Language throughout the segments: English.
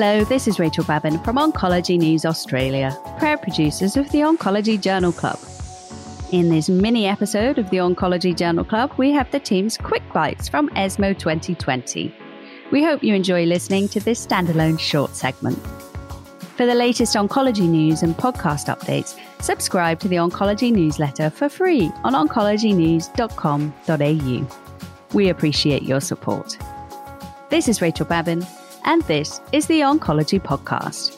Hello, this is Rachel Babin from Oncology News Australia, proud producers of the Oncology Journal Club. In this mini episode of the Oncology Journal Club, we have the team's quick bites from ESMO 2020. We hope you enjoy listening to this standalone short segment. For the latest oncology news and podcast updates, subscribe to the Oncology newsletter for free on oncologynews.com.au. We appreciate your support. This is Rachel Babin, and this is the Oncology Podcast.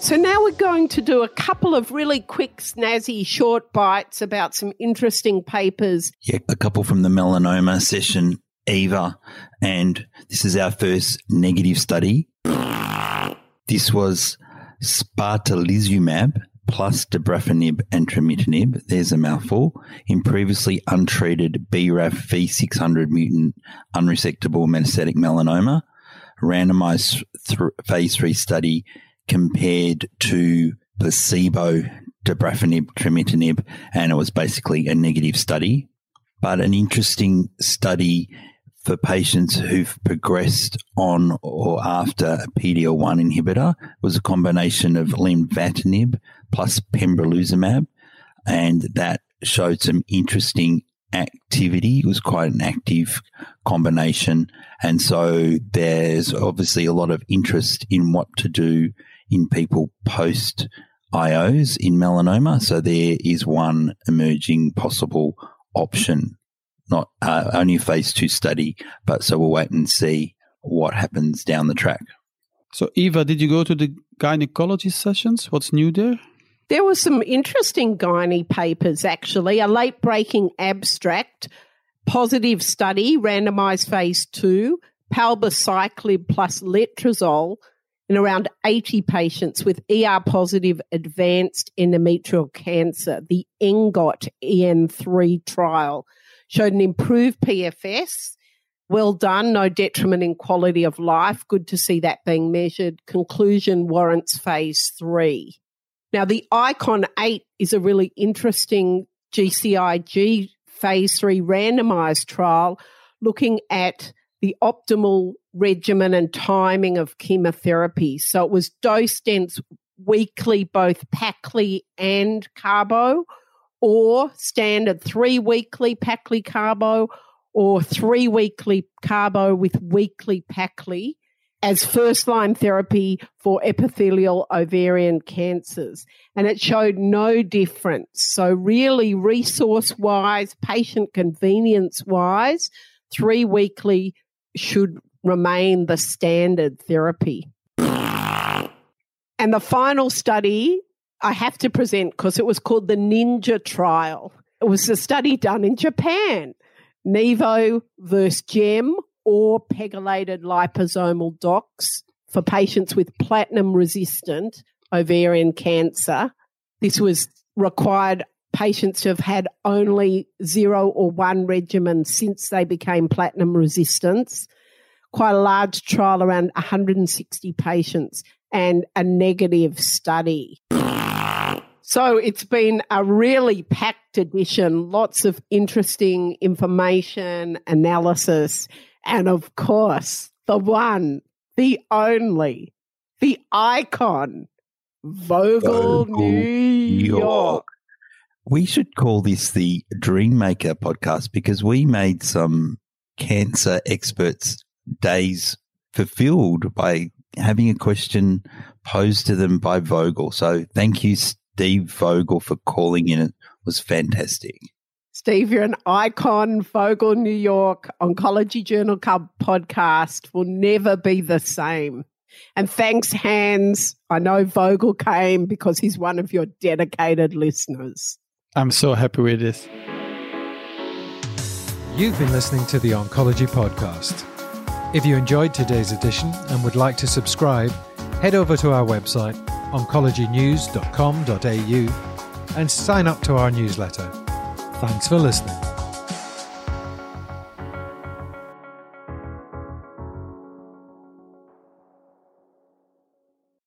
So now we're going to do a couple of really quick, snazzy, short bites about some interesting papers. Yeah, a couple from the melanoma session Eva, and this is our first negative study. This was spartalizumab plus dabrafenib and trametinib, there's a mouthful, in previously untreated BRAF V600 mutant unresectable metastatic melanoma, randomized th- phase 3 study compared to placebo dabrafenib trametinib, and it was basically a negative study. But an interesting study for patients who've progressed on or after a PD-L1 inhibitor was a combination of lenvatinib plus pembrolizumab, and that showed some interesting activity. It was quite an active combination, and so there's obviously a lot of interest in what to do in people post IOs in melanoma. So there is one emerging possible option not uh, only a phase two study, but so we'll wait and see what happens down the track. So, Eva, did you go to the gynecology sessions? What's new there? There were some interesting gynae papers, actually. A late breaking abstract, positive study, randomized phase two, palbociclib plus letrozole in around 80 patients with ER positive advanced endometrial cancer, the ENGOT EN3 trial showed an improved PFS. Well done, no detriment in quality of life. Good to see that being measured. Conclusion warrants phase three. Now, the ICON 8 is a really interesting GCIG phase three randomized trial looking at the optimal regimen and timing of chemotherapy. So it was dose dense weekly, both Pacli and Carbo, or standard three weekly Pacli Carbo or three weekly Carbo with weekly Pacli as first line therapy for epithelial ovarian cancers. And it showed no difference. So, really, resource wise, patient convenience wise, three weekly should remain the standard therapy. And the final study I have to present because it was called the Ninja Trial. It was a study done in Japan. Nivo versus Gem or pegylated liposomal dox for patients with platinum resistant ovarian cancer. This was required patients to have had only zero or one regimen since they became platinum resistant. Quite a large trial, around 160 patients, and a negative study. So it's been a really packed edition, lots of interesting information, analysis, and of course, the one, the only, the icon, Vogel, Vogel New York. York. We should call this the Dreammaker podcast because we made some cancer experts' days fulfilled by having a question posed to them by Vogel. So thank you, Steve Vogel for calling in. It was fantastic. Steve, you're an icon. Vogel, New York, Oncology Journal Club podcast will never be the same. And thanks, Hans. I know Vogel came because he's one of your dedicated listeners. I'm so happy with this. You've been listening to the Oncology Podcast. If you enjoyed today's edition and would like to subscribe, head over to our website oncologynews.com.au and sign up to our newsletter. Thanks for listening.